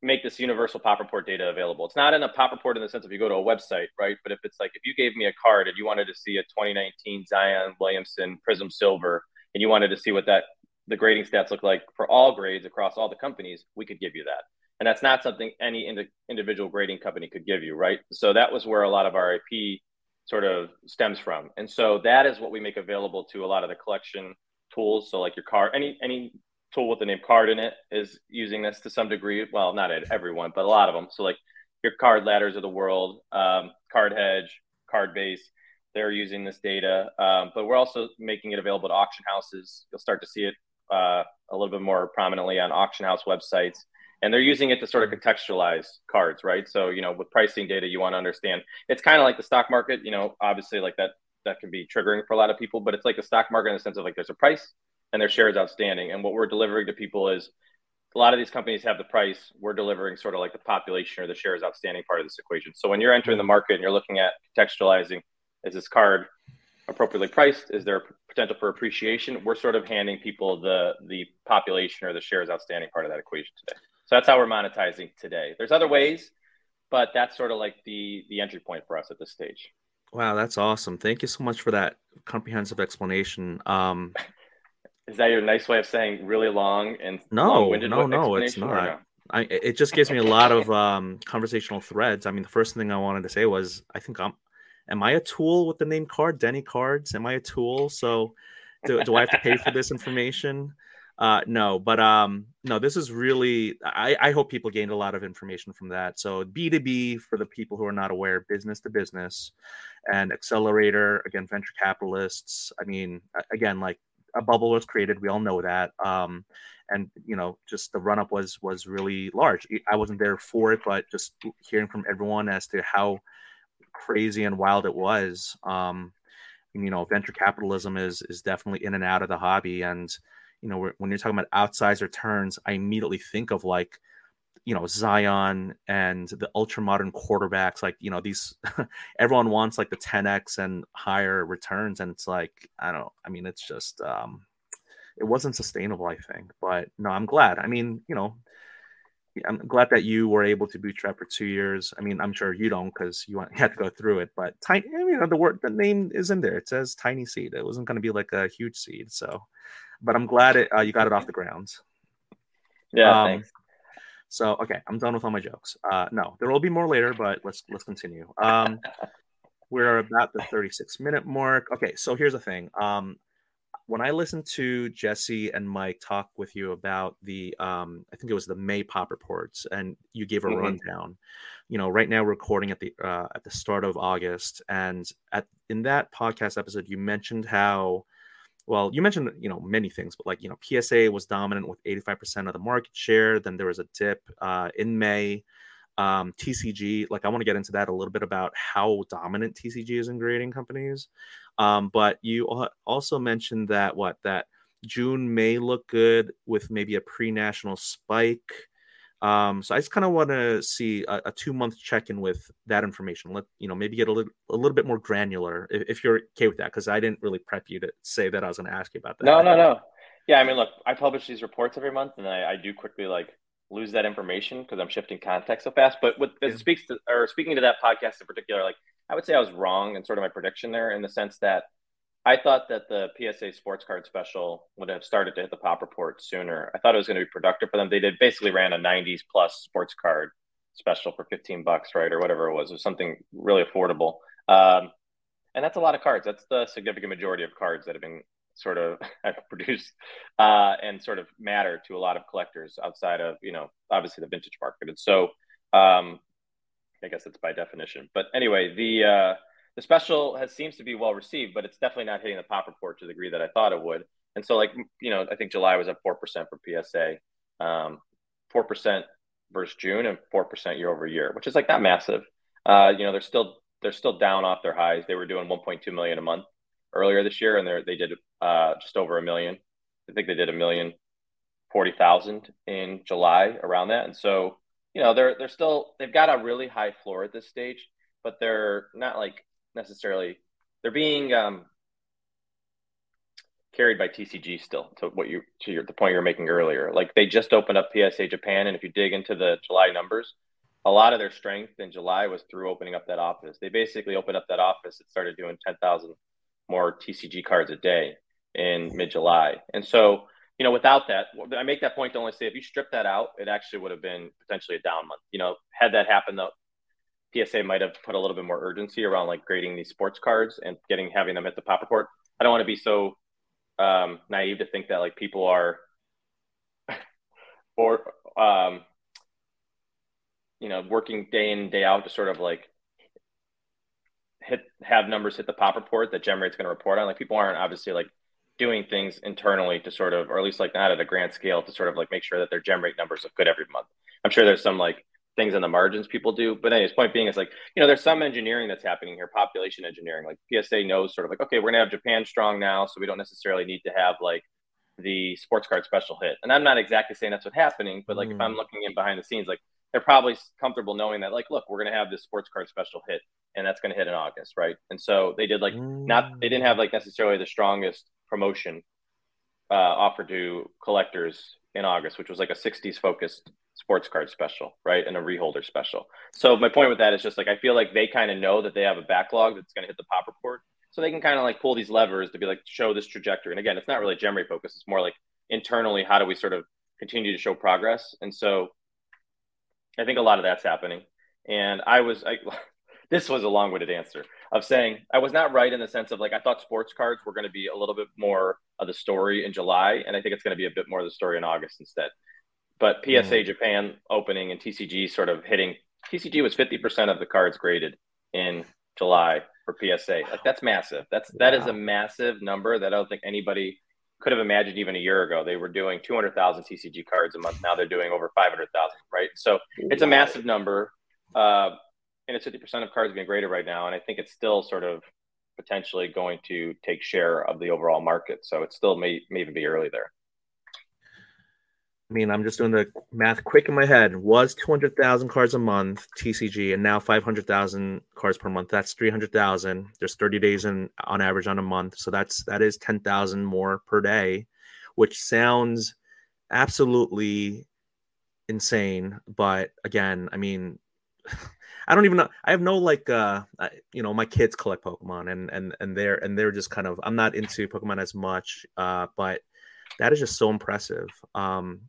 B: make this universal pop report data available. It's not in a pop report in the sense of you go to a website, right? But if it's like if you gave me a card and you wanted to see a 2019 Zion Williamson Prizm Silver and you wanted to see what that the grading stats look like for all grades across all the companies, we could give you that. And that's not something any ind- individual grading company could give you, right? So that was where a lot of our IP sort of stems from. And so that is what we make available to a lot of the collection tools. So like your car, any any tool with the name card in it is using this to some degree. Well, not everyone, but a lot of them. So like your card ladders of the world, um, card hedge, card base, they're using this data. Um, but we're also making it available to auction houses. You'll start to see it uh, a little bit more prominently on auction house websites. And they're using it to sort of contextualize cards, right? So, you know, with pricing data, you want to understand it's kind of like the stock market, you know, obviously like that that can be triggering for a lot of people, but it's like the stock market in the sense of like there's a price and their shares outstanding. And what we're delivering to people is a lot of these companies have the price. We're delivering sort of like the population or the shares outstanding part of this equation. So when you're entering the market and you're looking at contextualizing, is this card appropriately priced? Is there potential for appreciation? We're sort of handing people the the population or the shares outstanding part of that equation today. So that's how we're monetizing today. There's other ways, but that's sort of like the the entry point for us at this stage.
A: Wow, that's awesome. Thank you so much for that comprehensive explanation. Um, <laughs>
B: is that your nice way of saying really long and
A: no, no, no, it's not. No? I, it just gives me a lot of um, conversational threads. I mean, the first thing I wanted to say was, I think I'm, am I a tool with the name card, Denny Cards? Am I a tool? So, do, do I have to pay for this information? Uh, no, but um, no, this is really. I, I hope people gained a lot of information from that. So B two B for the people who are not aware, business to business, and accelerator again, venture capitalists. I mean, again, like a bubble was created. We all know that. Um, and you know, just the run up was was really large. I wasn't there for it, but just hearing from everyone as to how crazy and wild it was. Um, you know, venture capitalism is is definitely in and out of the hobby, and you know, when you're talking about outsized returns, I immediately think of like you know Zion and the ultra modern quarterbacks like you know these <laughs> everyone wants like the 10x and higher returns and it's like I don't I mean it's just um it wasn't sustainable I think but no I'm glad I mean you know I'm glad that you were able to bootstrap for two years. I mean, I'm sure you don't because you, <laughs> you had to go through it. But tiny, I mean, the word, the name is in there. It says tiny seed. It wasn't going to be like a huge seed. So, but I'm glad it uh, you got it off the ground.
B: Yeah, um, thanks.
A: So okay, I'm done with all my jokes. Uh, no, there will be more later, but let's let's continue. Um, <laughs> we're about the 36 minute mark. Okay, so here's the thing. Um, when I listened to Jesse and Mike talk with you about the, um, I think it was the May pop reports, and you gave a mm-hmm. rundown. You know, right now we're recording at the uh, at the start of August, and at in that podcast episode, you mentioned how well, you mentioned you know many things, but like you know PSA was dominant with 85% of the market share. Then there was a dip uh, in May. Um, TCG, like I want to get into that a little bit about how dominant TCG is in grading companies. Um, but you also mentioned that what that June may look good with maybe a pre-national spike. Um, so I just kind of want to see a, a two month check in with that information. Let you know, maybe get a little a little bit more granular if, if you're okay with that, because I didn't really prep you to say that I was going to ask you about that.
B: No, no, no. Yeah, I mean, look, I publish these reports every month, and I, I do quickly like lose that information because I'm shifting context so fast. But what yeah. speaks to or speaking to that podcast in particular, like I would say I was wrong in sort of my prediction there in the sense that I thought that the PSA sports card special would have started to hit the pop report sooner. I thought it was going to be productive for them. They did basically ran a 90s plus sports card special for 15 bucks, right? Or whatever it was. It was something really affordable. Um, and that's a lot of cards. That's the significant majority of cards that have been sort of <laughs> produced uh, and sort of matter to a lot of collectors outside of, you know, obviously the vintage market. And so um, I guess it's by definition. But anyway, the, uh, the special has seems to be well received, but it's definitely not hitting the pop report to the degree that I thought it would. And so, like you know, I think July was at four percent for PSA, um, four percent versus June, and four percent year over year, which is like not massive. Uh, you know, they're still they're still down off their highs. They were doing 1.2 million a month earlier this year, and they they did uh, just over a million. I think they did a million forty thousand in July around that, and so you know they're they're still they've got a really high floor at this stage, but they're not like necessarily they're being um, carried by TCG still to what you to your, the point you were making earlier. Like they just opened up PSA Japan, and if you dig into the July numbers, a lot of their strength in July was through opening up that office. They basically opened up that office and started doing ten thousand more TCG cards a day in mid July, and so. You know, without that, I make that point to only say if you strip that out, it actually would have been potentially a down month. You know, had that happened though, PSA might have put a little bit more urgency around like grading these sports cards and getting having them at the pop report. I don't want to be so um, naive to think that like people are <laughs> or um, you know working day in day out to sort of like hit have numbers hit the pop report that GemRate's going to report on. Like people aren't obviously like doing things internally to sort of, or at least like not at a grand scale to sort of like make sure that their GemRate numbers look good every month. I'm sure there's some like things in the margins people do. But anyways, point being is like, you know, there's some engineering that's happening here, population engineering. Like PSA knows sort of like, okay, we're gonna have Japan strong now, so we don't necessarily need to have like the sports card special hit. And I'm not exactly saying that's what's happening, but like mm. if I'm looking in behind the scenes, like they're probably comfortable knowing that like, look, we're gonna have this sports card special hit and that's gonna hit in August, right? And so they did like mm. not they didn't have like necessarily the strongest promotion uh, offered to collectors in August, which was like a 60s focused sports card special, right? And a reholder special. So my point with that is just like I feel like they kind of know that they have a backlog that's going to hit the pop report. So they can kind of like pull these levers to be like show this trajectory. And again, it's not really GemRate focus. It's more like internally, how do we sort of continue to show progress? And so I think a lot of that's happening. And I was I <laughs> this was a long-winded answer of saying I was not right in the sense of like I thought sports cards were going to be a little bit more of the story in July, and I think it's going to be a bit more of the story in August instead. But PSA mm. Japan opening and TCG sort of hitting. TCG was 50% of the cards graded in July for PSA. Like that's massive. That's wow. that is a massive number that I don't think anybody could have imagined even a year ago. They were doing 200,000 TCG cards a month. Now they're doing over 500,000, right? So it's a massive number. Uh, and it's 50% of cards being graded right now. And I think it's still sort of potentially going to take share of the overall market. So it still may, may even be early there.
A: I mean, I'm just doing the math quick in my head. Was 200,000 cards a month TCG, and now 500,000 cards per month. That's 300,000. There's 30 days in on average on a month, so that's that is 10,000 more per day, which sounds absolutely insane. But again, I mean, <laughs> I don't even know. I have no like, uh, you know, my kids collect Pokemon, and and and they're and they're just kind of. I'm not into Pokemon as much, uh, but that is just so impressive. Um,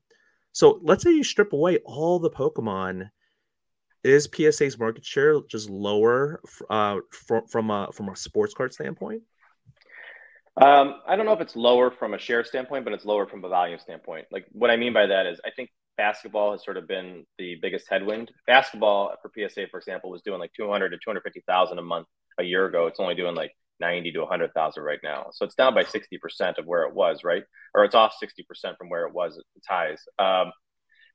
A: so let's say you strip away all the Pokemon. Is PSA's market share just lower uh, from from a from a sports card standpoint?
B: Um, I don't know if it's lower from a share standpoint, but it's lower from a volume standpoint. Like what I mean by that is, I think basketball has sort of been the biggest headwind. Basketball for PSA, for example, was doing like 200 to 250,000 a month a year ago. It's only doing like 90 to 100,000 right now. So it's down by 60% of where it was, right? Or it's off 60% from where it was at its highs. Um,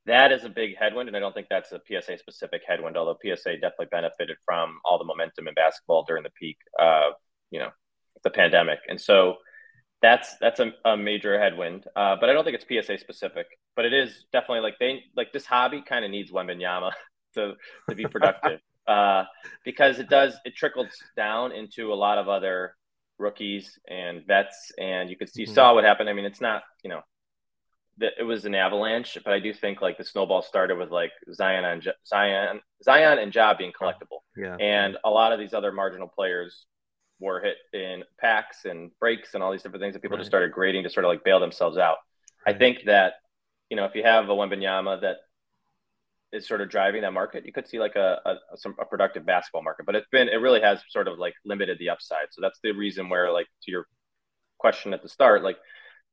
B: that is a big headwind, and I don't think that's a PSA specific headwind, although PSA definitely benefited from all the momentum in basketball during the peak, uh, you know, the pandemic. And so that's that's a, a major headwind. Uh, but I don't think it's PSA specific. But it is definitely like they like this hobby kind of needs Wembanyama <laughs> to to be productive <laughs> uh, because it does it trickles down into a lot of other rookies and vets, and you could see mm-hmm. saw what happened. I mean, it's not you know that it was an avalanche, but I do think like the snowball started with like Zion and Zion Zion and Ja being collectible,
A: yeah,
B: and a lot of these other marginal players were hit in packs and breaks and all these different things that people right. just started grading to sort of like bail themselves out. Right. I think that you know if you have a Wembanyama that is sort of driving that market, you could see like a, a some a productive basketball market. But it's been it really has sort of like limited the upside. So that's the reason where like to your question at the start, like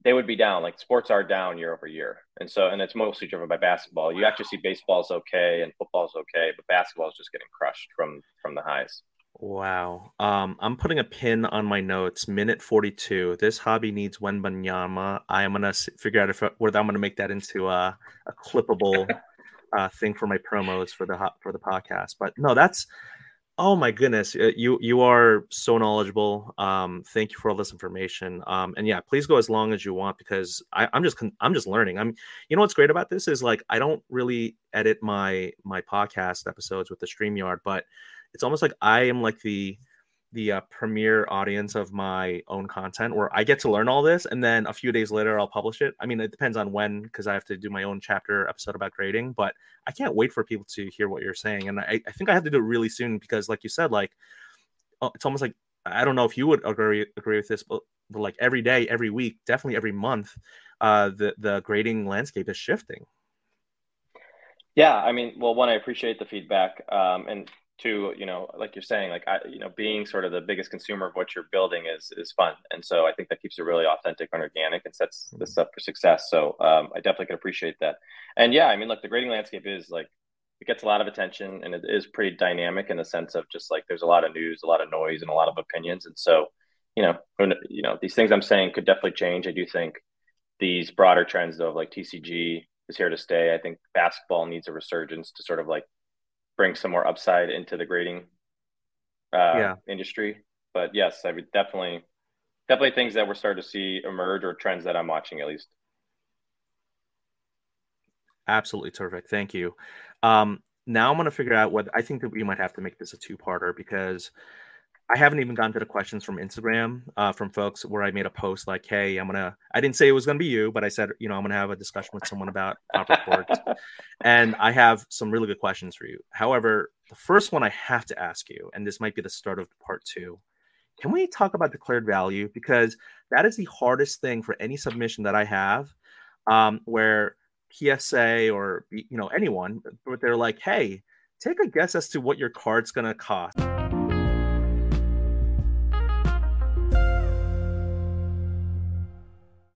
B: they would be down. Like sports are down year over year, and so and it's mostly driven by basketball. You actually see baseball's okay and football's okay, but basketball is just getting crushed from from the highs.
A: Wow. Um, I'm putting a pin on my notes. Minute 42. This hobby needs Wembanyama. I am gonna figure out if whether I'm gonna make that into a, a clippable <laughs> uh, thing for my promos for the for the podcast. But no, that's oh my goodness, uh, you you are so knowledgeable. Um, thank you for all this information. Um, and yeah, please go as long as you want because I, I'm just I'm just learning. I'm you know what's great about this is like I don't really edit my my podcast episodes with the Streamyard, but it's almost like I am like the the uh, premier audience of my own content where I get to learn all this and then a few days later I'll publish it. I mean, it depends on when because I have to do my own chapter episode about grading, but I can't wait for people to hear what you're saying. And I, I think I have to do it really soon because, like you said, like oh, it's almost like I don't know if you would agree agree with this, but, but like every day, every week, definitely every month, uh, the the grading landscape is shifting.
B: Yeah, I mean, well, one, I appreciate the feedback, um, and to you know like you're saying like I, you know being sort of the biggest consumer of what you're building is is fun. And so i think that keeps it really authentic and organic and sets this mm-hmm. up for success. So um, i definitely can appreciate that. And yeah i mean like the grading landscape is like it gets a lot of attention and it is pretty dynamic in the sense of just like there's a lot of news a lot of noise and a lot of opinions. And so you know you know these things i'm saying could definitely change. I do think these broader trends though of like tcg is here to stay. I think basketball needs a resurgence to sort of like bring some more upside into the grading uh, yeah. industry. But yes, I would definitely, definitely things that we're starting to see emerge or trends that I'm watching at least.
A: Absolutely terrific. Thank you. Um, now I'm going to figure out what I think that we might have to make this a two parter because I haven't even gotten to the questions from Instagram uh, from folks where I made a post like, "Hey, I'm gonna." I didn't say it was gonna be you, but I said, you know, I'm gonna have a discussion with someone about cords, <laughs> and I have some really good questions for you. However, the first one I have to ask you, and this might be the start of part two, can we talk about declared value because that is the hardest thing for any submission that I have, um, where PSA or you know anyone, but they're like, "Hey, take a guess as to what your card's gonna cost."